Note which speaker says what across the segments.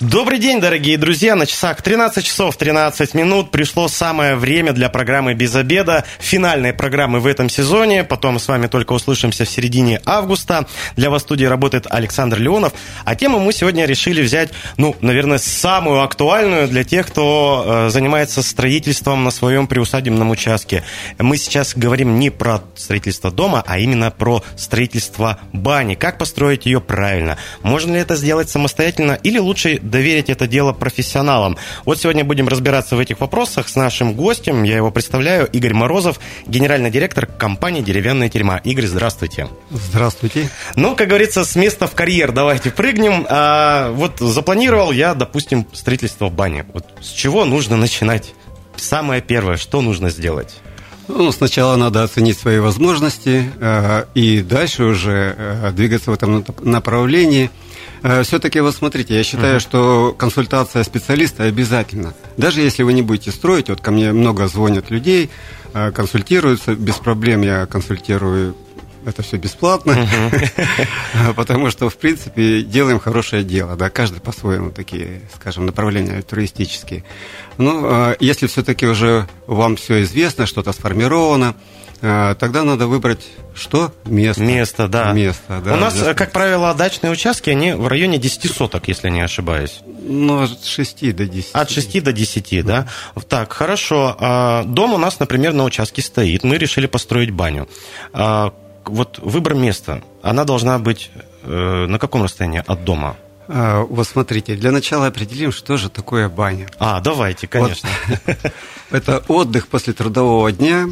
Speaker 1: Добрый день, дорогие друзья. На часах 13 часов 13 минут пришло самое время для программы «Без обеда», финальной программы в этом сезоне. Потом с вами только услышимся в середине августа. Для вас в студии работает Александр Леонов. А тему мы сегодня решили взять, ну, наверное, самую актуальную для тех, кто э, занимается строительством на своем приусадебном участке. Мы сейчас говорим не про строительство дома, а именно про строительство бани. Как построить ее правильно? Можно ли это сделать самостоятельно или лучше доверить это дело профессионалам. Вот сегодня будем разбираться в этих вопросах с нашим гостем. Я его представляю, Игорь Морозов, генеральный директор компании «Деревянная тюрьма». Игорь, здравствуйте.
Speaker 2: Здравствуйте.
Speaker 1: Ну, как говорится, с места в карьер давайте прыгнем. А, вот запланировал я, допустим, строительство бани. Вот с чего нужно начинать? Самое первое, что нужно сделать?
Speaker 2: Ну, сначала надо оценить свои возможности э, и дальше уже э, двигаться в этом направлении – Все-таки вот смотрите, я считаю, uh-huh. что консультация специалиста обязательно. Даже если вы не будете строить, вот ко мне много звонят людей, э, консультируются, без проблем я консультирую это все бесплатно, uh-huh. потому что, в принципе, делаем хорошее дело, да, каждый по-своему такие, скажем, направления туристические. Ну, э, если все-таки уже вам все известно, что-то сформировано, тогда надо выбрать что? Место.
Speaker 1: Место, да.
Speaker 2: Место, да.
Speaker 1: У нас, как правило, дачные участки, они в районе 10 соток, если не ошибаюсь.
Speaker 2: Ну, от 6 до 10.
Speaker 1: От 6 до 10, да. да? Так, хорошо. А, дом у нас, например, на участке стоит. Мы решили построить баню. А, вот выбор места, она должна быть э, на каком расстоянии от дома?
Speaker 2: Вот смотрите, для начала определим, что же такое баня.
Speaker 1: А, давайте, конечно. Вот.
Speaker 2: Это отдых после трудового дня,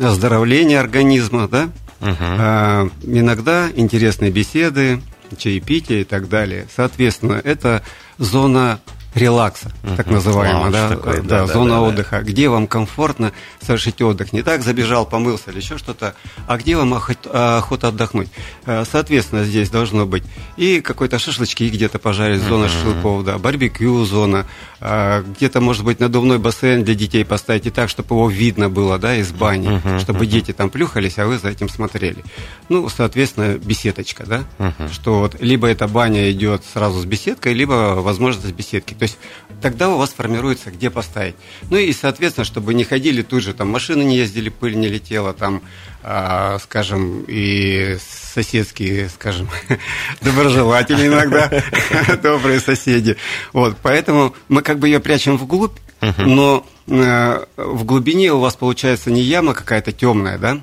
Speaker 2: оздоровление организма, да? Угу. А, иногда интересные беседы, чаепитие и так далее. Соответственно, это зона релакса, uh-huh. так называемая, да, такой, да, да, зона да, отдыха, да. где вам комфортно совершить отдых. Не так забежал, помылся или еще что-то, а где вам охота, отдохнуть. Э, соответственно, здесь должно быть и какой-то шашлычки где-то пожарить, зона uh-huh. шашлыков, да, барбекю зона, э, где-то, может быть, надувной бассейн для детей поставить и так, чтобы его видно было, да, из бани, uh-huh. чтобы дети там плюхались, а вы за этим смотрели. Ну, соответственно, беседочка, да, что вот либо эта баня идет сразу с беседкой, либо возможность беседки. То есть тогда у вас формируется, где поставить. Ну и, соответственно, чтобы не ходили тут же, там машины не ездили, пыль не летела, там, э, скажем, и соседские, скажем, доброжелатели иногда, добрые соседи. Вот, поэтому мы как бы ее прячем вглубь, но э, в глубине у вас получается не яма какая-то темная, да,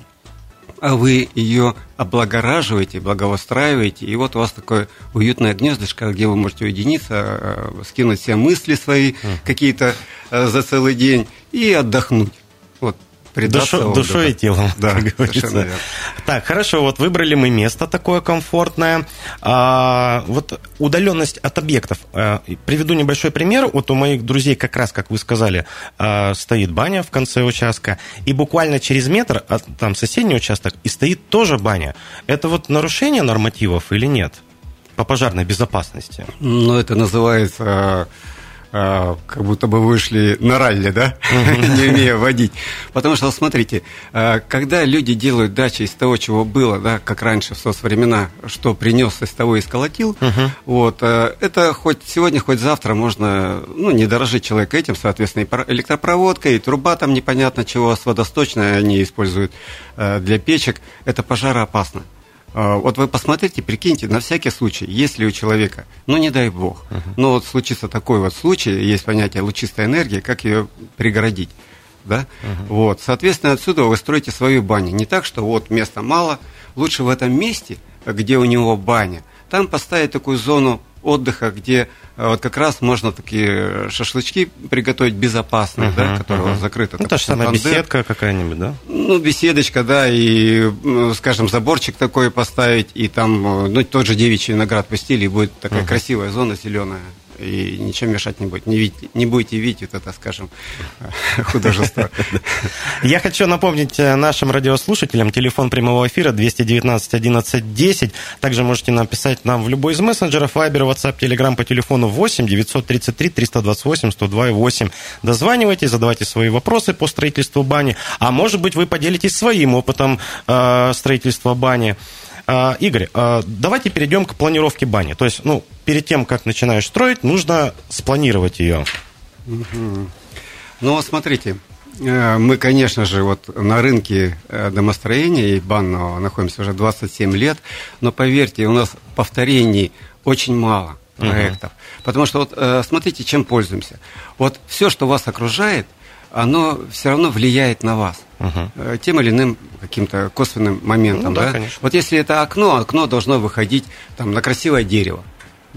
Speaker 2: а вы ее облагораживаете, благоустраиваете, и вот у вас такое уютное гнездышко, где вы можете уединиться, э, скинуть все мысли свои какие-то э, за целый день и отдохнуть. Вот
Speaker 1: предаться Душо, Душой и телом, да, как говорится. Так, хорошо, вот выбрали мы место такое комфортное. А, вот удаленность от объектов. А, приведу небольшой пример. Вот у моих друзей как раз, как вы сказали, а, стоит баня в конце участка, и буквально через метр, от, там соседний участок, и стоит тоже баня. Это вот нарушение нормативов или нет? По пожарной безопасности.
Speaker 2: Ну, это называется а, как будто бы вышли на ралли, да, не умея водить. Потому что, смотрите, а, когда люди делают дачи из того, чего было, да, как раньше в соцвремена, что принес, из того и сколотил, вот, а, это хоть сегодня, хоть завтра можно, ну, не дорожить человек этим, соответственно, и электропроводка, и труба там непонятно чего, с водосточной они используют для печек, это пожароопасно. А, вот вы посмотрите, прикиньте, на всякий случай, если у человека, ну не дай бог, uh-huh. но вот случится такой вот случай, есть понятие лучистой энергии, как ее пригородить. Да? Uh-huh. Вот, соответственно, отсюда вы строите свою баню. Не так, что вот места мало, лучше в этом месте, где у него баня, там поставить такую зону отдыха, где э, вот как раз можно такие шашлычки приготовить безопасные, uh-huh, да, которые uh-huh. закрыты.
Speaker 1: Ну, та же самая беседка какая-нибудь, да?
Speaker 2: Ну, беседочка, да, и, скажем, заборчик такой поставить, и там, э, ну, тот же девичий виноград пустили, и будет такая uh-huh. красивая зона зеленая. И ничем мешать не будет. Не, видите, не будете видеть вот это, скажем, художество.
Speaker 1: Я хочу напомнить э, нашим радиослушателям телефон прямого эфира 219 11 10. Также можете написать нам в любой из мессенджеров, Viber, WhatsApp, Telegram по телефону 8 933 328 102 8. Дозванивайте, задавайте свои вопросы по строительству бани, а может быть вы поделитесь своим опытом э, строительства бани. А, Игорь, давайте перейдем к планировке бани. То есть, ну, перед тем, как начинаешь строить, нужно спланировать ее.
Speaker 2: Ну, смотрите, э, мы, конечно же, вот на рынке э, домостроения и банного находимся уже 27 лет, но поверьте, у нас повторений очень мало проектов. Угу. Потому что вот э, смотрите, чем пользуемся. Вот все, что вас окружает, оно все равно влияет на вас угу. тем или иным каким-то косвенным моментом. Ну, да, да? Конечно. Вот если это окно, окно должно выходить там, на красивое дерево.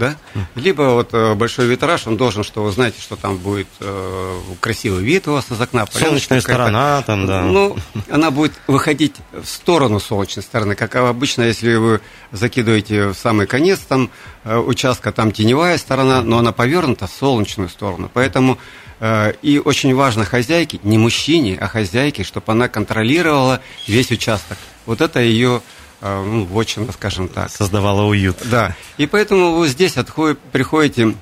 Speaker 2: Да? Либо вот э, большой витраж, он должен, что вы знаете, что там будет э, красивый вид у вас из окна.
Speaker 1: Солнечная сторона там, да.
Speaker 2: Ну, она будет выходить в сторону солнечной стороны, как обычно, если вы закидываете в самый конец там э, участка, там теневая сторона, но она повернута в солнечную сторону. Поэтому и очень важно хозяйке, не мужчине, а хозяйке, чтобы она контролировала весь участок. Вот это ее ну, вотчина, скажем так.
Speaker 1: Создавала уют.
Speaker 2: Да. И поэтому вы здесь отходит, приходите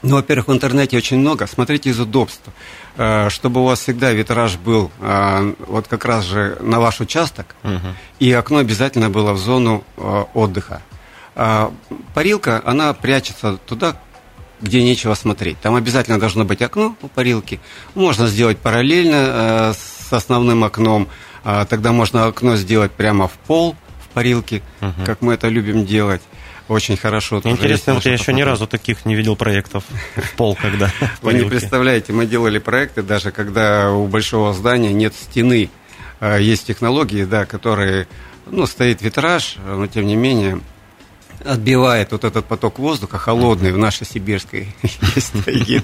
Speaker 2: ну, во-первых, в интернете очень много. Смотрите из удобства. Э, чтобы у вас всегда витраж был вот как раз же на ваш участок, угу. и окно обязательно было в зону отдыха. Парилка, она прячется туда, где нечего смотреть. Там обязательно должно быть окно у парилки. Можно сделать параллельно э, с основным окном. Э, тогда можно окно сделать прямо в пол в парилке, угу. как мы это любим делать. Очень хорошо.
Speaker 1: Интересно, вот я еще ни разу таких не видел проектов в пол, когда.
Speaker 2: Вы не представляете, мы делали проекты, даже когда у большого здания нет стены. Э, есть технологии, да, которые, ну, стоит витраж, но тем не менее отбивает вот этот поток воздуха холодный в нашей сибирской есть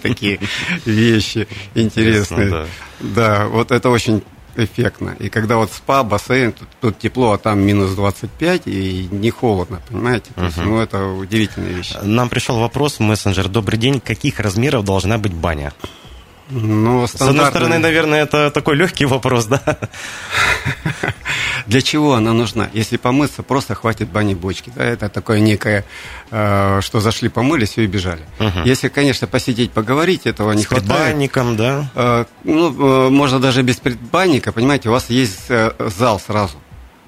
Speaker 2: такие вещи интересные. Да, вот это очень эффектно. И когда вот спа, бассейн, тут, тут тепло, а там минус 25, и не холодно, понимаете? То есть, ну, это удивительная вещь.
Speaker 1: Нам пришел вопрос в мессенджер. Добрый день, каких размеров должна быть баня?
Speaker 2: Ну,
Speaker 1: С одной стороны, наверное, это такой легкий вопрос, да?
Speaker 2: Для чего она нужна? Если помыться, просто хватит бани-бочки. Да? Это такое некое, э, что зашли, помылись и убежали. Угу. Если, конечно, посидеть, поговорить, этого не С хватает.
Speaker 1: предбанником, да? Э,
Speaker 2: ну, э, можно даже без предбанника, понимаете, у вас есть э, зал сразу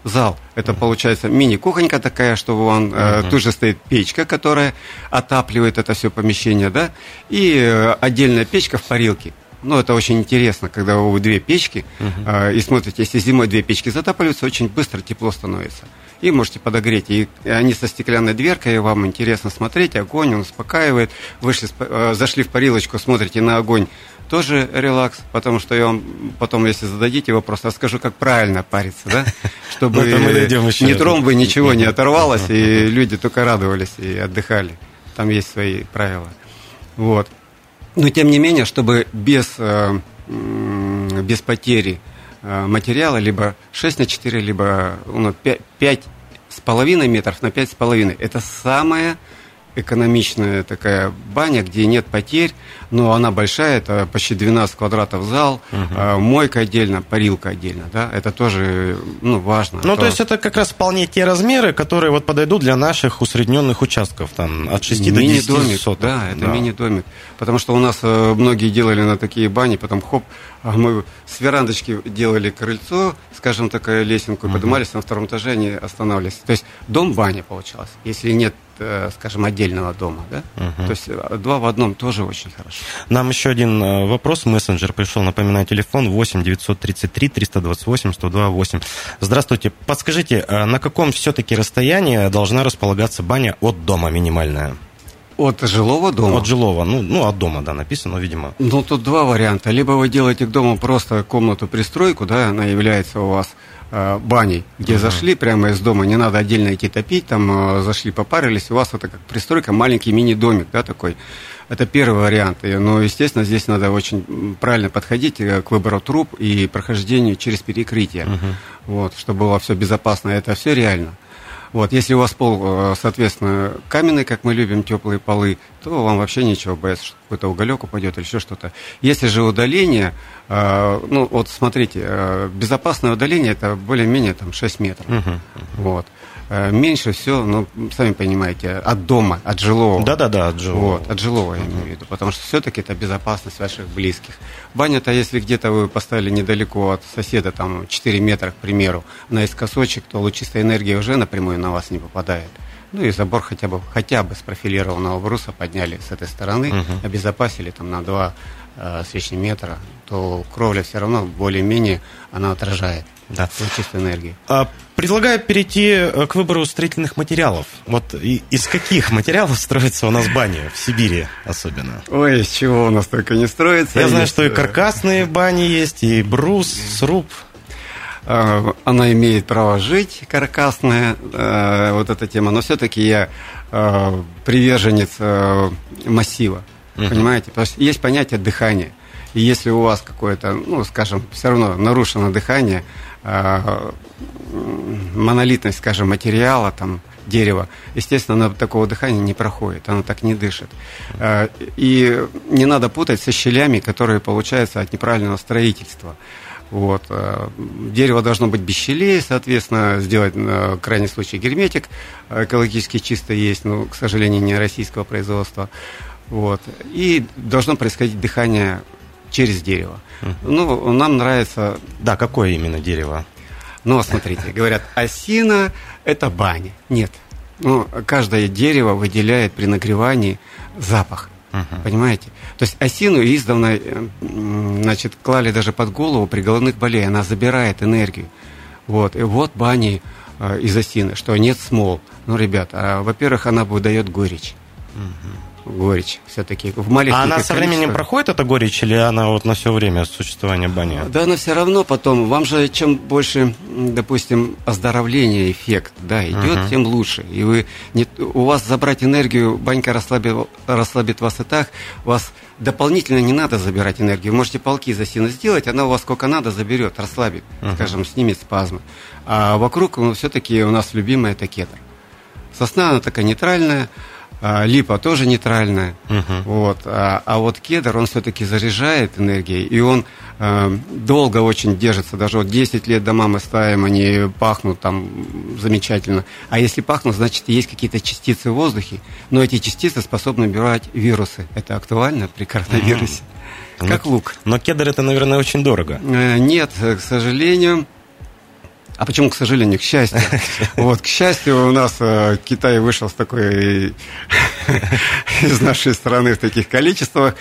Speaker 2: зал. Это получается мини-кухонька такая, что вон uh-huh. тут же стоит печка, которая отапливает это все помещение, да, и э, отдельная печка в парилке. Ну, это очень интересно, когда вы две печки, uh-huh. э, и смотрите, если зимой две печки затапливаются, очень быстро тепло становится. И можете подогреть. И они со стеклянной дверкой, и вам интересно смотреть, огонь, он успокаивает. Вышли, э, зашли в парилочку, смотрите на огонь, тоже релакс, потому что я вам потом, если зададите вопрос, расскажу, как правильно париться, да, чтобы ни тромбы, ничего не оторвалось, и люди только радовались и отдыхали. Там есть свои правила. Вот. Но тем не менее, чтобы без, э, без потери э, материала, либо 6 на 4, либо ну, 5, 5 с половиной метров на 5 с половиной, это самое экономичная такая баня, где нет потерь, но она большая, это почти 12 квадратов зал, угу. мойка отдельно, парилка отдельно, да, это тоже, ну, важно.
Speaker 1: Ну, то... то есть это как раз вполне те размеры, которые вот подойдут для наших усредненных участков, там, от 6 до 10
Speaker 2: домик, соток. Да, это да. мини-домик, потому что у нас э, многие делали на такие бани, потом хоп, а мы с верандочки делали крыльцо, скажем, такая лесенку, угу. поднимались на втором этаже, они останавливались. То есть дом-баня получалось, если нет Э, скажем, отдельного дома. Да? Угу. То есть э, два в одном тоже очень хорошо.
Speaker 1: Нам еще один э, вопрос. Мессенджер пришел, напоминаю, телефон 8 933 328 102 8. Здравствуйте. Подскажите, на каком все-таки расстоянии должна располагаться баня от дома минимальная?
Speaker 2: От жилого дома?
Speaker 1: От жилого, ну, ну от дома, да, написано, видимо.
Speaker 2: Ну, тут два варианта. Либо вы делаете к дому просто комнату-пристройку, да, она является у вас Э, баней, где uh-huh. зашли прямо из дома, не надо отдельно идти топить, там э, зашли, попарились, у вас это как пристройка, маленький мини-домик, да, такой. Это первый вариант. Но, естественно, здесь надо очень правильно подходить э, к выбору труб и прохождению через перекрытие, uh-huh. вот, чтобы было все безопасно. Это все реально. Вот, если у вас пол, э, соответственно, каменный, как мы любим, теплые полы, то вам вообще ничего бояться, что какой-то уголек упадет или еще что-то. Если же удаление, э, ну вот смотрите, э, безопасное удаление это более-менее там 6 метров. Угу, угу. Вот. Э, меньше все, ну, сами понимаете, от дома, от жилого.
Speaker 1: Да-да-да, от жилого.
Speaker 2: Вот, от жилого, я имею в виду, потому что все-таки это безопасность ваших близких. Баня-то, если где-то вы поставили недалеко от соседа, там, 4 метра, к примеру, наискосочек, то лучистая энергия уже напрямую на вас не попадает. Ну и забор хотя бы, хотя бы с профилированного бруса подняли с этой стороны, угу. обезопасили там на 2 э, с метра, то кровля все равно более-менее она отражает да. чистой энергии.
Speaker 1: А, предлагаю перейти э, к выбору строительных материалов. Вот из каких материалов строится у нас баня в Сибири особенно?
Speaker 2: Ой, из чего у нас только не строится.
Speaker 1: Я есть... знаю, что и э, каркасные бани есть, и брус, сруб.
Speaker 2: А, она имеет право жить, каркасная, э, вот эта тема, но все-таки я приверженец массива, угу. понимаете? Потому что есть понятие дыхания. И если у вас какое-то, ну, скажем, все равно нарушено дыхание, монолитность, скажем, материала, там, дерева, естественно, оно такого дыхания не проходит, оно так не дышит. Э, и не надо путать со щелями, которые получаются от неправильного строительства. Вот. Э, дерево должно быть без щелей, соответственно, сделать на крайний случай герметик экологически чисто есть, но, к сожалению, не российского производства. Вот. И должно происходить дыхание через дерево. Ну, нам нравится...
Speaker 1: Да, какое именно дерево?
Speaker 2: Ну, смотрите, говорят, осина – это баня. Нет. Ну, каждое дерево выделяет при нагревании запах. Uh-huh. Понимаете? То есть осину издавна э, значит, клали даже под голову при головных болезнях. Она забирает энергию. Вот. И вот бани э, из осины, что нет смол. Ну, ребята, а, во-первых, она выдает горечь. Uh-huh горечь все-таки
Speaker 1: в маленьких А она со временем проходит, эта горечь, или она вот на все время существования бани?
Speaker 2: Да, она все равно потом, вам же чем больше, допустим, оздоровления эффект, да, идет, uh-huh. тем лучше. И вы не, у вас забрать энергию, банька расслабит, расслабит вас и так, вас дополнительно не надо забирать энергию. Вы можете полки за сено сделать, она у вас сколько надо заберет, расслабит, uh-huh. скажем, снимет спазмы. А вокруг, ну, все-таки у нас любимая это кедр. Сосна, она такая нейтральная, липа тоже нейтральная. Uh-huh. Вот. А, а вот кедр, он все-таки заряжает энергией, и он э, долго очень держится. Даже вот 10 лет дома мы ставим, они пахнут там замечательно. А если пахнут, значит, есть какие-то частицы в воздухе, но эти частицы способны убирать вирусы. Это актуально при коронавирусе. Uh-huh. Как лук.
Speaker 1: Но кедр это, наверное, очень дорого.
Speaker 2: Э, нет, к сожалению. А почему, к сожалению, к счастью? Вот, к счастью, у нас э, Китай вышел с такой из нашей страны в таких количествах.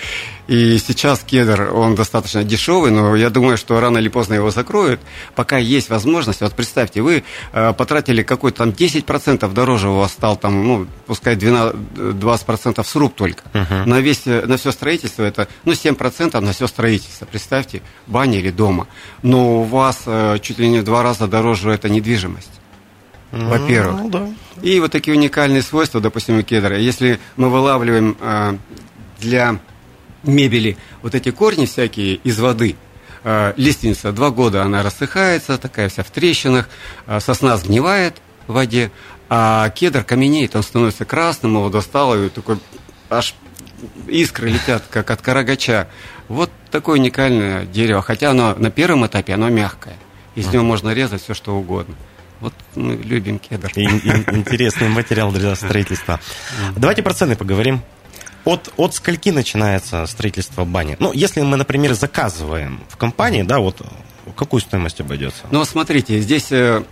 Speaker 2: И сейчас кедр, он достаточно дешевый, но я думаю, что рано или поздно его закроют. Пока есть возможность, вот представьте, вы э, потратили какой-то там 10% дороже у вас стал там, ну, пускай 12, 20% сруб только. Uh-huh. На, весь, на все строительство это, ну, 7% на все строительство. Представьте, баня или дома. Но у вас э, чуть ли не в два раза дороже эта недвижимость. Во-первых. Ну, да. И вот такие уникальные свойства, допустим, у кедра. Если мы вылавливаем э, для мебели вот эти корни всякие из воды, э, лиственница два года она рассыхается, такая вся в трещинах, э, сосна сгнивает в воде, а кедр каменеет, он становится красным, его достал, и такой аж искры летят, как от карагача. Вот такое уникальное дерево, хотя оно на первом этапе оно мягкое. Из него можно резать все, что угодно. Вот мы любим кедр.
Speaker 1: Интересный материал для строительства. Давайте про цены поговорим. От, от скольки начинается строительство бани? Ну, если мы, например, заказываем в компании, да, вот какую стоимость обойдется?
Speaker 2: Ну, смотрите, здесь э,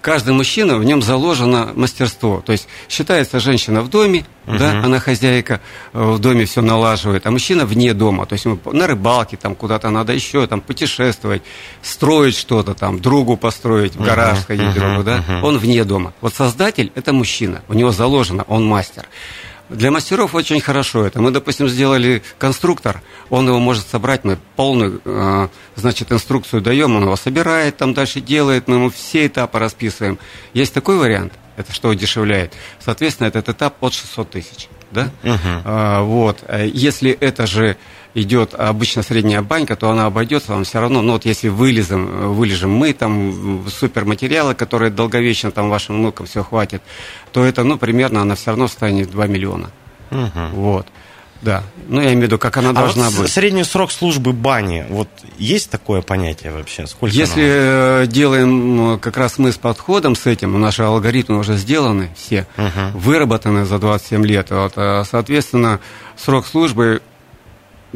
Speaker 2: каждый мужчина, в нем заложено мастерство. То есть считается женщина в доме, uh-huh. да, она хозяйка, э, в доме все налаживает, а мужчина вне дома. То есть на рыбалке там куда-то надо еще там путешествовать, строить что-то там, другу построить, в гараж сходить uh-huh. другу, да. Uh-huh. Он вне дома. Вот создатель – это мужчина, у него заложено, он мастер. Для мастеров очень хорошо это. Мы, допустим, сделали конструктор, он его может собрать, мы полную, э, значит, инструкцию даем, он его собирает, там дальше делает, мы ему все этапы расписываем. Есть такой вариант, это что удешевляет. Соответственно, этот этап от 600 тысяч. Да? Uh-huh. А, вот. Если это же идет обычно средняя банька, то она обойдется вам все равно. Ну вот если вылезем, вылежем мы там суперматериалы, которые долговечно там вашим внукам все хватит, то это, ну, примерно она все равно станет 2 миллиона. Угу. Вот. Да. Ну, я имею в виду, как она а должна вот быть.
Speaker 1: Средний срок службы бани, вот есть такое понятие вообще?
Speaker 2: Сколько Если оно? Э, делаем как раз мы с подходом с этим, наши алгоритмы уже сделаны все, угу. выработаны за 27 лет, вот, а, соответственно, срок службы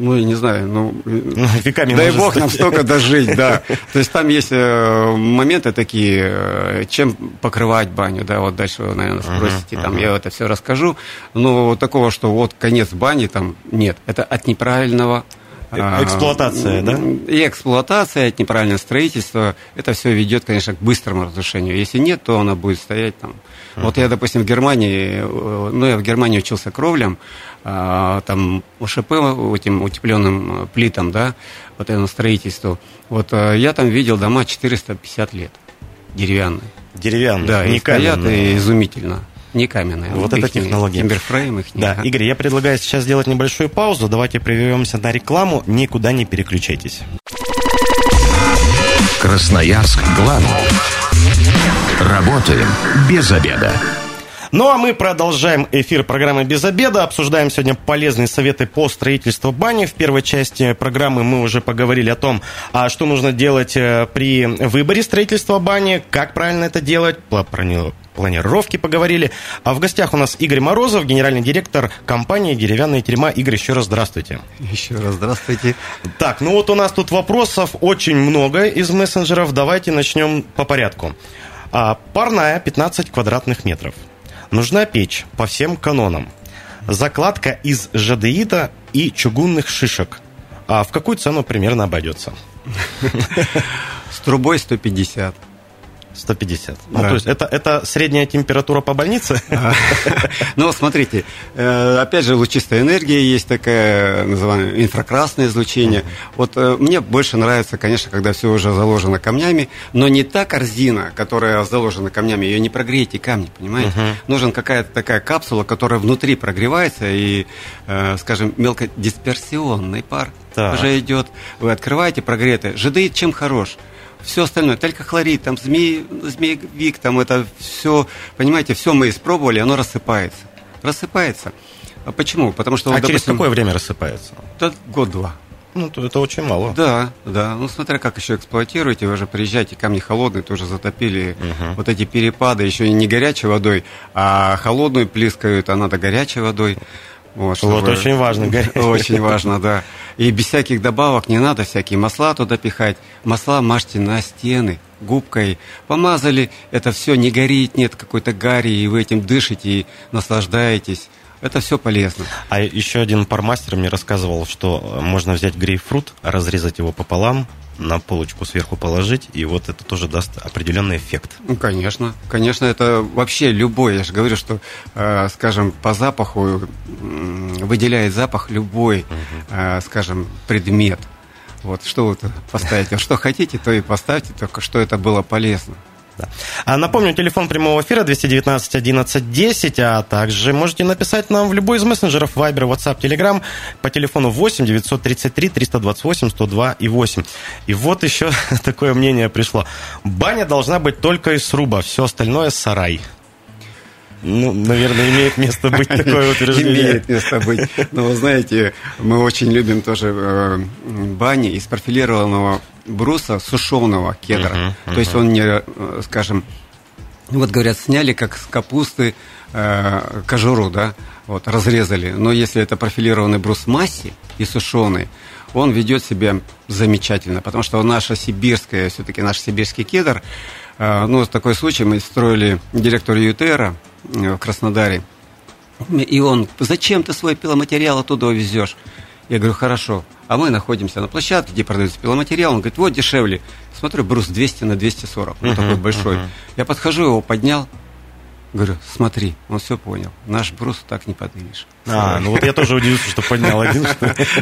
Speaker 2: ну, я не знаю, ну, ну веками дай бог стать. нам столько дожить, да. То есть там есть э, моменты такие, э, чем покрывать баню, да, вот дальше вы, наверное, спросите, там я это все расскажу, но вот такого, что вот конец бани там нет, это от неправильного
Speaker 1: Эксплуатация, да?
Speaker 2: И эксплуатация, от неправильного строительства, это все ведет, конечно, к быстрому разрушению. Если нет, то она будет стоять там. Uh-huh. Вот я, допустим, в Германии, э, ну, я в Германии учился кровлям, а, там УШП, этим утепленным плитам, да, вот этому строительству. Вот э, я там видел дома 450 лет, деревянные.
Speaker 1: Деревянные,
Speaker 2: да, не и каменные. стоят, и изумительно. Не каменные.
Speaker 1: Вот это технология.
Speaker 2: Тимберфрейм их
Speaker 1: Да, Игорь, я предлагаю сейчас сделать небольшую паузу. Давайте прервемся на рекламу. Никуда не переключайтесь.
Speaker 3: Красноярск главный. Работаем без обеда.
Speaker 1: Ну а мы продолжаем эфир программы «Без обеда». Обсуждаем сегодня полезные советы по строительству бани. В первой части программы мы уже поговорили о том, а что нужно делать э, при выборе строительства бани, как правильно это делать, про планировки поговорили. А в гостях у нас Игорь Морозов, генеральный директор компании «Деревянная тюрьма». Игорь, еще раз здравствуйте.
Speaker 2: Еще раз здравствуйте.
Speaker 1: Так, ну вот у нас тут вопросов очень много из мессенджеров. Давайте начнем по порядку. А, парная 15 квадратных метров – Нужна печь по всем канонам. Закладка из жадеита и чугунных шишек. А в какую цену примерно обойдется?
Speaker 2: С трубой 150.
Speaker 1: 150. Ну, то есть это, это средняя температура по больнице?
Speaker 2: Ну, смотрите, э, опять же, лучистая энергия есть такая, называемое инфракрасное излучение. Вот э, мне больше нравится, конечно, когда все уже заложено камнями, но не та корзина, которая заложена камнями, ее не прогреете камни, понимаете? Нужен какая-то такая капсула, которая внутри прогревается и, э, скажем, мелкодисперсионный пар уже идет. Вы открываете прогретый. Жидеид чем хорош? Все остальное, только хлорид, там змей, змеевик, там это все, понимаете, все мы испробовали, оно рассыпается. Рассыпается. А почему? Потому что...
Speaker 1: А вот, через допустим, какое время рассыпается?
Speaker 2: Да, год-два.
Speaker 1: Ну, то это очень мало.
Speaker 2: Да, да. Ну, смотря как еще эксплуатируете, вы же приезжаете, камни холодные, тоже затопили. Угу. Вот эти перепады еще и не горячей водой, а холодную плескают, а надо горячей водой.
Speaker 1: Вот, чтобы... вот очень важно.
Speaker 2: Очень важно, да. И без всяких добавок не надо всякие масла туда пихать. Масла мажьте на стены губкой. Помазали, это все не горит, нет какой-то гари, и вы этим дышите и наслаждаетесь. Это все полезно.
Speaker 1: А еще один пармастер мне рассказывал, что можно взять грейпфрут, разрезать его пополам, на полочку сверху положить, и вот это тоже даст определенный эффект.
Speaker 2: Ну, конечно. Конечно, это вообще любой, я же говорю, что, э, скажем, по запаху э, выделяет запах любой, э, скажем, предмет. Вот что вы поставите, что хотите, то и поставьте, только что это было полезно.
Speaker 1: Да. А напомню, телефон прямого эфира 219 11 10, а также можете написать нам в любой из мессенджеров Viber, WhatsApp, Telegram по телефону 8 933 328 102 и 8. И вот еще такое мнение пришло. Баня должна быть только из сруба, все остальное сарай. Ну, наверное, имеет место быть такое утверждение.
Speaker 2: Имеет место быть. Но вы знаете, мы очень любим тоже э, бани из профилированного бруса сушеного кедра. Uh-huh, uh-huh. То есть он не, э, скажем, вот говорят, сняли как с капусты э, кожуру, да, вот, разрезали. Но если это профилированный брус масси и сушеный, он ведет себя замечательно, потому что наша сибирская, все-таки наш сибирский кедр, э, ну, такой случай, мы строили директора ЮТРа э, в Краснодаре, и он, зачем ты свой пиломатериал оттуда везешь? Я говорю, хорошо. А мы находимся на площадке, где продается пиломатериал. Он говорит, вот дешевле. Смотрю, брус 200 на 240. Он uh-huh, такой большой. Uh-huh. Я подхожу, его поднял. Говорю, смотри, он все понял. Наш брус так не поднимешь.
Speaker 1: А, ну вот я тоже удивился, что поднял один.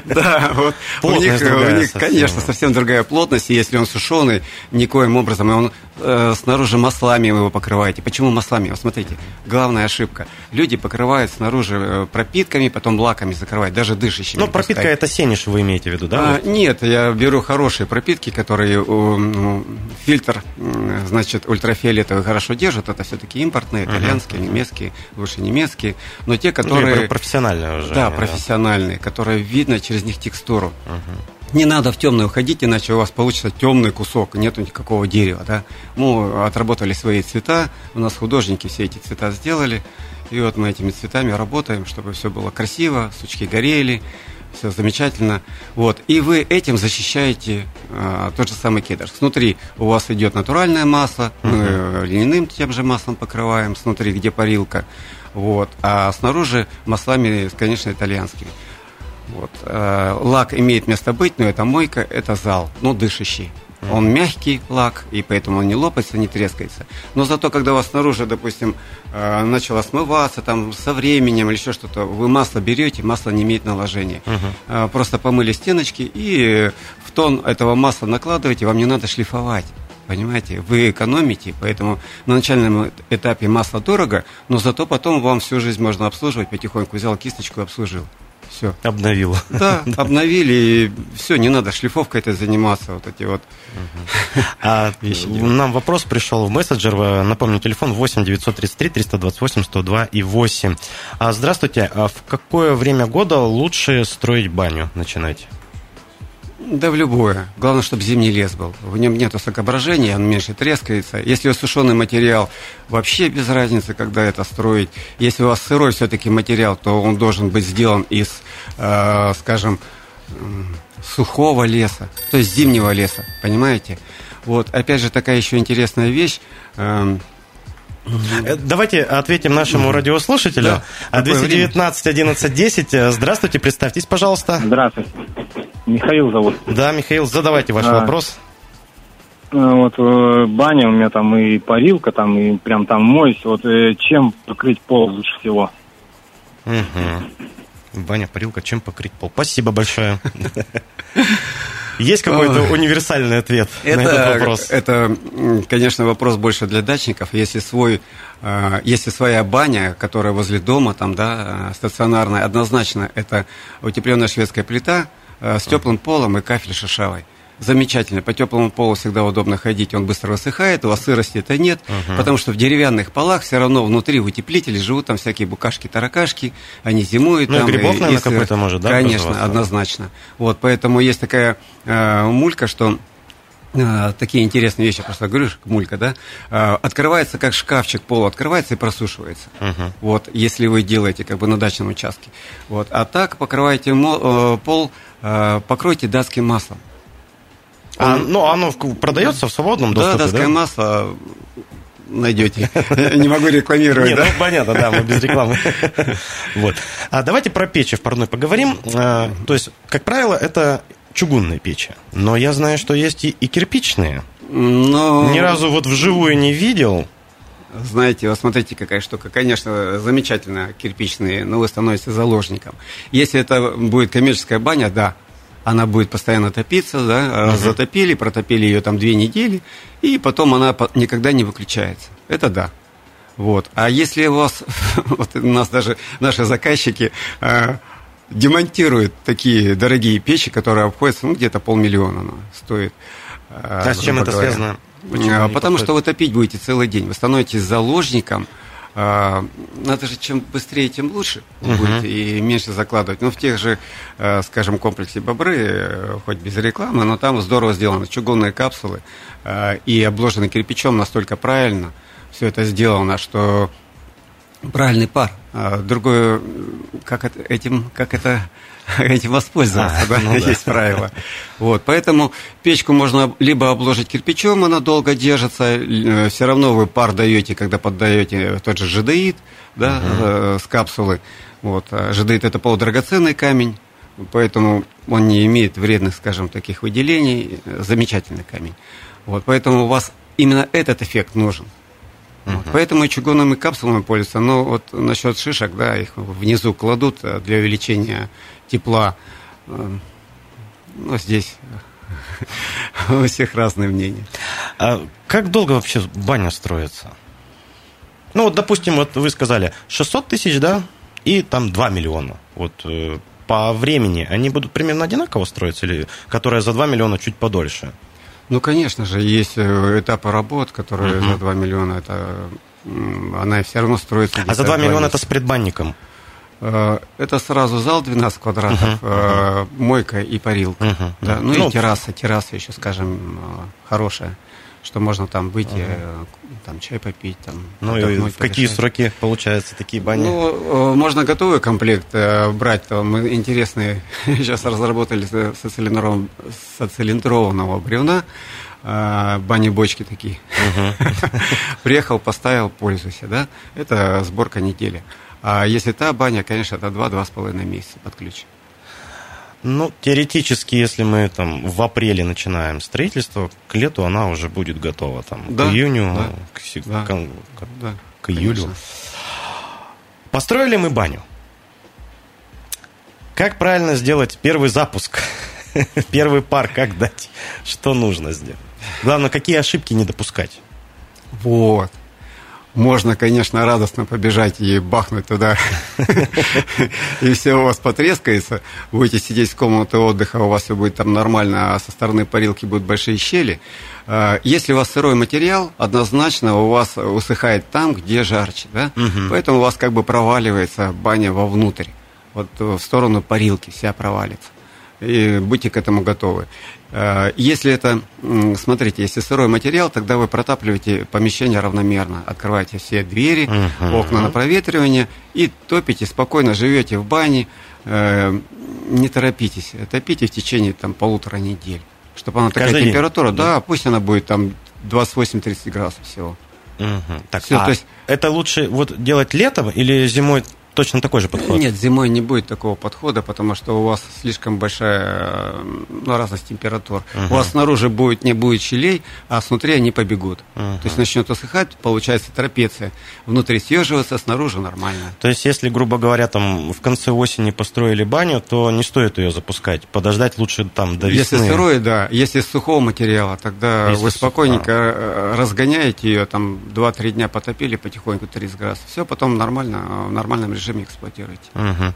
Speaker 2: Да, вот у них, конечно, совсем другая плотность, и если он сушеный, никоим образом, он э, снаружи маслами его покрываете. Почему маслами? Вот смотрите, главная ошибка. Люди покрывают снаружи э, пропитками, потом лаками закрывают, даже дышащими.
Speaker 1: Ну, пропитка это сениш вы имеете в виду, да?
Speaker 2: А, нет, я беру хорошие пропитки, которые ну, фильтр, значит, ультрафиолетовый хорошо держат. Это все-таки импортные, итальянские, немецкие, лучше немецкие. Но те, которые...
Speaker 1: профессиональные уже.
Speaker 2: Да, профессиональные, которые видно через них текстуру. Угу. Не надо в темное уходить, иначе у вас получится темный кусок, нету никакого дерева. Да? Мы отработали свои цвета, у нас художники все эти цвета сделали. И вот мы этими цветами работаем, чтобы все было красиво, сучки горели, все замечательно. Вот. И вы этим защищаете э, тот же самый кедр. Снутри у вас идет натуральное масло, uh-huh. мы льняным тем же маслом покрываем, снутри, где парилка. Вот. А снаружи маслами, конечно, итальянскими. Вот. Э, лак имеет место быть, но это мойка, это зал, ну, дышащий. Он мягкий лак, и поэтому он не лопается, не трескается. Но зато, когда у вас снаружи, допустим, э, начало смываться там со временем или еще что-то, вы масло берете, масло не имеет наложения. Угу. Просто помыли стеночки и в тон этого масла накладываете, вам не надо шлифовать. Понимаете, вы экономите, поэтому на начальном этапе масло дорого, но зато потом вам всю жизнь можно обслуживать потихоньку. Взял кисточку и обслужил. Все.
Speaker 1: Обновил.
Speaker 2: Да, обновили, и все, не надо шлифовкой это заниматься, вот эти вот
Speaker 1: а, вещи. Нам вопрос пришел в мессенджер, напомню, телефон 8 933 328 102 и 8. А, здравствуйте, а в какое время года лучше строить баню начинать?
Speaker 2: Да в любое. Главное, чтобы зимний лес был. В нем нет сокображения, он меньше трескается. Если сушеный материал, вообще без разницы, когда это строить. Если у вас сырой все-таки материал, то он должен быть сделан из, э, скажем, сухого леса, то есть зимнего леса, понимаете? Вот, опять же, такая еще интересная вещь.
Speaker 1: Э, давайте ответим нашему радиослушателю. Да. 219 11 10. Здравствуйте, представьтесь, пожалуйста.
Speaker 4: Здравствуйте. Михаил зовут.
Speaker 1: Да, Михаил, задавайте ваш а, вопрос.
Speaker 4: Э, вот э, баня у меня там и парилка, там и прям там моюсь. Вот э, чем покрыть пол лучше всего?
Speaker 1: Угу. Баня, парилка, чем покрыть пол? Спасибо большое. Есть какой-то универсальный ответ это, на этот вопрос?
Speaker 2: Это, конечно, вопрос больше для дачников. Если свой, если своя баня, которая возле дома, там, да, стационарная, однозначно это утепленная шведская плита, Э, с теплым полом и кафель шишавой. Замечательно. По теплому полу всегда удобно ходить, он быстро высыхает, у вас сырости это нет, uh-huh. потому что в деревянных полах все равно внутри утеплители живут там всякие букашки, таракашки, они зимуют.
Speaker 1: Ну
Speaker 2: там,
Speaker 1: и грибов, и, наверное, какой-то может, да?
Speaker 2: Конечно, однозначно. Вот, поэтому есть такая э, мулька, что э, такие интересные вещи, просто говорю, мулька, да, э, открывается как шкафчик, пол открывается и просушивается. Uh-huh. Вот, если вы делаете как бы на дачном участке. Вот, а так покрываете мо- пол Э, покройте датским маслом.
Speaker 1: А, ну, оно продается в свободном доступе,
Speaker 2: да? датское да? масло найдете. Не могу рекламировать,
Speaker 1: да? ну, понятно, да, мы без рекламы. Вот. А давайте про печи в парной поговорим. А, то есть, как правило, это чугунные печи. Но я знаю, что есть и, и кирпичные. Но... Ни разу вот вживую не видел.
Speaker 2: Знаете, вот смотрите, какая штука. Конечно, замечательно кирпичные, но вы становитесь заложником. Если это будет коммерческая баня, да, она будет постоянно топиться, да, угу. затопили, протопили ее там две недели, и потом она никогда не выключается. Это да. Вот. А если у вас, вот у нас даже наши заказчики э, демонтируют такие дорогие печи, которые обходятся, ну, где-то полмиллиона стоит.
Speaker 1: Э, а с чем это говоря. связано?
Speaker 2: Почему а, Потому что вы топить будете целый день. Вы становитесь заложником. А, надо же, чем быстрее, тем лучше uh-huh. будет и меньше закладывать. Ну, в тех же, а, скажем, комплексе бобры, э, хоть без рекламы, но там здорово сделано. Чугунные капсулы и обложены кирпичом настолько правильно все это сделано, что правильный пар. Другое, как это, этим, как это этим воспользоваться, а, да? Ну, есть да. правило. Вот, поэтому печку можно либо обложить кирпичом, она долго держится, э, все равно вы пар даете, когда поддаете тот же жидеид, да, угу. с капсулы. Вот, а жидеид это полудрагоценный камень, поэтому он не имеет вредных, скажем, таких выделений, замечательный камень. Вот, поэтому у вас именно этот эффект нужен. Вот. Поэтому и чугунными капсулами пользуются. Но вот насчет шишек, да, их внизу кладут э, для увеличения тепла. Э, ну, здесь у всех разные мнения.
Speaker 1: А как долго вообще баня строится? Ну, вот, допустим, вот вы сказали 600 тысяч, да, и там 2 миллиона. Вот э, по времени они будут примерно одинаково строиться, или которая за 2 миллиона чуть подольше?
Speaker 2: Ну, конечно же, есть э, этапы работ, которые угу. за 2 миллиона, это она все равно строится.
Speaker 1: А за 2 миллиона это с предбанником?
Speaker 2: Э, это сразу зал 12 квадратов, uh-huh, мойка и парилка. Uh-huh, да, ну, ну и терраса, терраса еще, скажем, хорошая что можно там выйти, uh-huh. там чай попить, там.
Speaker 1: Ну и в какие сроки получаются такие бани?
Speaker 2: Ну, можно готовый комплект брать, там интересные, сейчас разработали социлиндрованного бревна, бани-бочки такие. Приехал, поставил, пользуйся, да? Это сборка недели. А если та баня, конечно, это 2-2,5 месяца под ключ.
Speaker 1: Ну, теоретически, если мы там в апреле начинаем строительство, к лету она уже будет готова. Там, да, к июню, да, к, да, к, к, да, к июлю. Конечно. Построили мы баню. Как правильно сделать первый запуск? Первый пар как дать? Что нужно сделать? Главное, какие ошибки не допускать?
Speaker 2: Вот можно, конечно, радостно побежать и бахнуть туда, и все у вас потрескается. Будете сидеть в комнате отдыха, у вас все будет там нормально, а со стороны парилки будут большие щели. А, если у вас сырой материал, однозначно у вас усыхает там, где жарче, да? Поэтому у вас как бы проваливается баня вовнутрь, вот в сторону парилки вся провалится и будьте к этому готовы. Э, если это, смотрите, если сырой материал, тогда вы протапливаете помещение равномерно, открываете все двери, uh-huh. окна на проветривание и топите, спокойно живете в бане, э, не торопитесь, топите в течение там полутора недель, чтобы она такая Каждый температура, да, да, пусть она будет там 28-30 градусов всего.
Speaker 1: Угу. Так, Все, а то есть... это лучше вот делать летом или зимой точно такой же подход?
Speaker 2: Нет, зимой не будет такого подхода, потому что у вас слишком большая ну, разность температур. Угу. У вас снаружи будет, не будет щелей, а снутри они побегут. Угу. То есть начнет усыхать, получается трапеция. Внутри съеживаться, снаружи нормально.
Speaker 1: То есть, если, грубо говоря, там в конце осени построили баню, то не стоит ее запускать. Подождать лучше там до весны.
Speaker 2: Если сырое, да. Если сухого материала, тогда если вы спокойненько сух... Э, разгоняете ее, там 2-3 дня потопили потихоньку 30 градусов. Все, потом нормально, в нормальном режиме режиме эксплуатируете.
Speaker 1: Угу.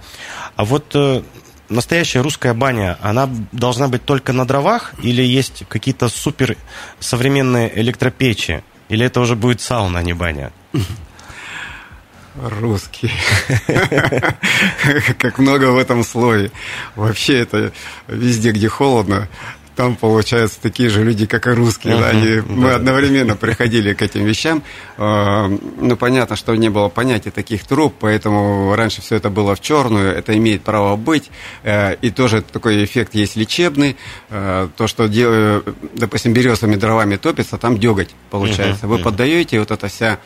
Speaker 1: А вот э, настоящая русская баня, она должна быть только на дровах или есть какие-то супер современные электропечи? Или это уже будет сауна, а не баня?
Speaker 2: Русский. Как много в этом слое. Вообще это везде, где холодно, там, получается, такие же люди, как и русские. Uh-huh, да, и uh-huh. мы одновременно приходили к этим вещам. А, ну, понятно, что не было понятия таких труб, поэтому раньше все это было в черную, это имеет право быть. Э, и тоже такой эффект есть лечебный. Э, то, что, допустим, березовыми дровами топится, там деготь получается. Uh-huh, Вы поддаете, вот эта вся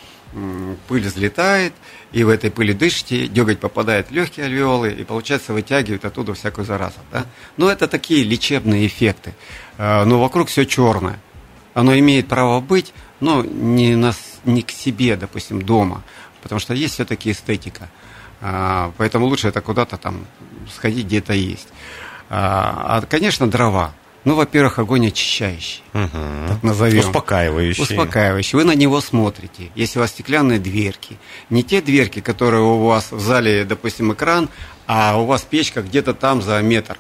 Speaker 2: пыль взлетает, и в этой пыли дышите, деготь попадает в легкие альвеолы, и, получается, вытягивает оттуда всякую заразу. Да? Но это такие лечебные эффекты. А, но вокруг все черное. Оно имеет право быть, но не, на, не к себе, допустим, дома, потому что есть все-таки эстетика. А, поэтому лучше это куда-то там сходить, где-то есть. А, а конечно, дрова. Ну, во-первых, огонь очищающий, угу.
Speaker 1: так назовем. Успокаивающий.
Speaker 2: Успокаивающий. Вы на него смотрите. Если у вас стеклянные дверки, не те дверки, которые у вас в зале, допустим, экран, а у вас печка где-то там за метр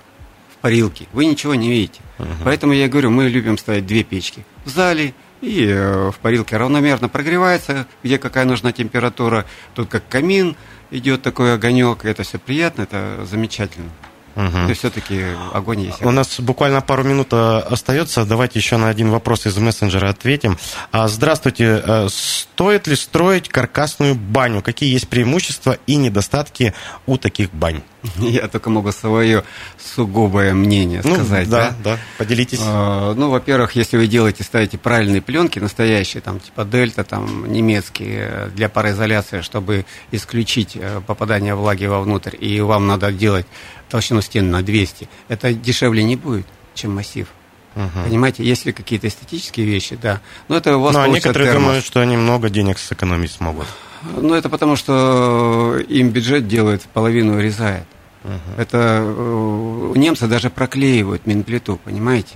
Speaker 2: в парилке, вы ничего не видите. Угу. Поэтому я говорю, мы любим ставить две печки в зале и э, в парилке равномерно прогревается, где какая нужна температура. Тут как камин идет такой огонек, это все приятно, это замечательно. Угу. Все-таки огонь есть.
Speaker 1: У нас буквально пару минут э, остается. Давайте еще на один вопрос из мессенджера ответим. А, здравствуйте. Э, стоит ли строить каркасную баню? Какие есть преимущества и недостатки у таких бань?
Speaker 2: Я только могу свое сугубое мнение ну, сказать.
Speaker 1: Да, да, да. Поделитесь.
Speaker 2: А, ну, во-первых, если вы делаете, ставите правильные пленки, настоящие, там, типа дельта, там, немецкие, для пароизоляции, чтобы исключить э, попадание влаги вовнутрь, и вам надо делать толщину стен на 200, это дешевле не будет, чем массив. Угу. Понимаете, если какие-то эстетические вещи, да. Но это у вас
Speaker 1: Ну, а некоторые термос. думают, что они много денег сэкономить смогут.
Speaker 2: Ну, это потому, что им бюджет делает, половину урезает. Угу. Это э, немцы даже проклеивают минплиту, понимаете?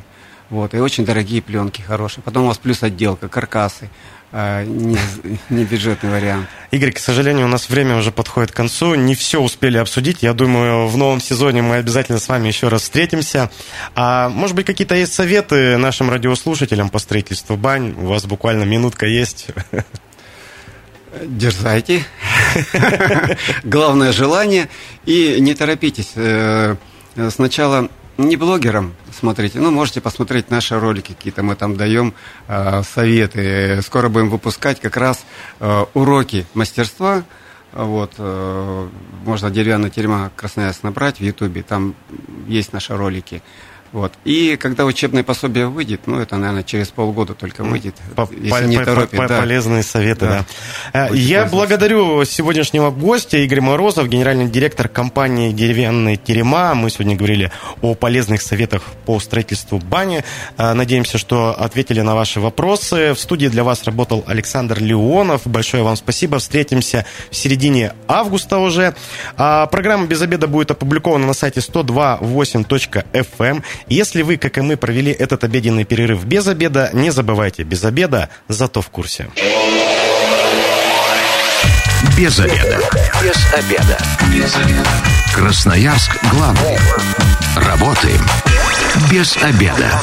Speaker 2: Вот, и очень дорогие пленки хорошие. Потом у вас плюс отделка, каркасы. А, не, не бюджетный вариант.
Speaker 1: Игорь, к сожалению, у нас время уже подходит к концу. Не все успели обсудить. Я думаю, в новом сезоне мы обязательно с вами еще раз встретимся. А может быть, какие-то есть советы нашим радиослушателям по строительству бань? У вас буквально минутка есть.
Speaker 2: Дерзайте. Главное желание. И не торопитесь. Э, сначала не блогерам смотрите, ну, можете посмотреть наши ролики какие-то, мы там даем э, советы. Скоро будем выпускать как раз э, уроки мастерства. Вот, э, можно деревянная тюрьма Красноярск набрать в Ютубе, там есть наши ролики. Вот. И когда учебное пособие выйдет, ну, это, наверное, через полгода только выйдет,
Speaker 1: по, если по, не торопит. По, да. Полезные советы, да. да. Э, я благодарю сегодняшнего гостя Игорь Морозов, генеральный директор компании «Деревянные терема». Мы сегодня говорили о полезных советах по строительству бани. Э, надеемся, что ответили на ваши вопросы. В студии для вас работал Александр Леонов. Большое вам спасибо. Встретимся в середине августа уже. А программа «Без обеда» будет опубликована на сайте 102.8.fm. Если вы, как и мы, провели этот обеденный перерыв без обеда, не забывайте, без обеда, зато в курсе.
Speaker 3: Без обеда. Без обеда. Без обеда. Красноярск главный. Работаем без обеда.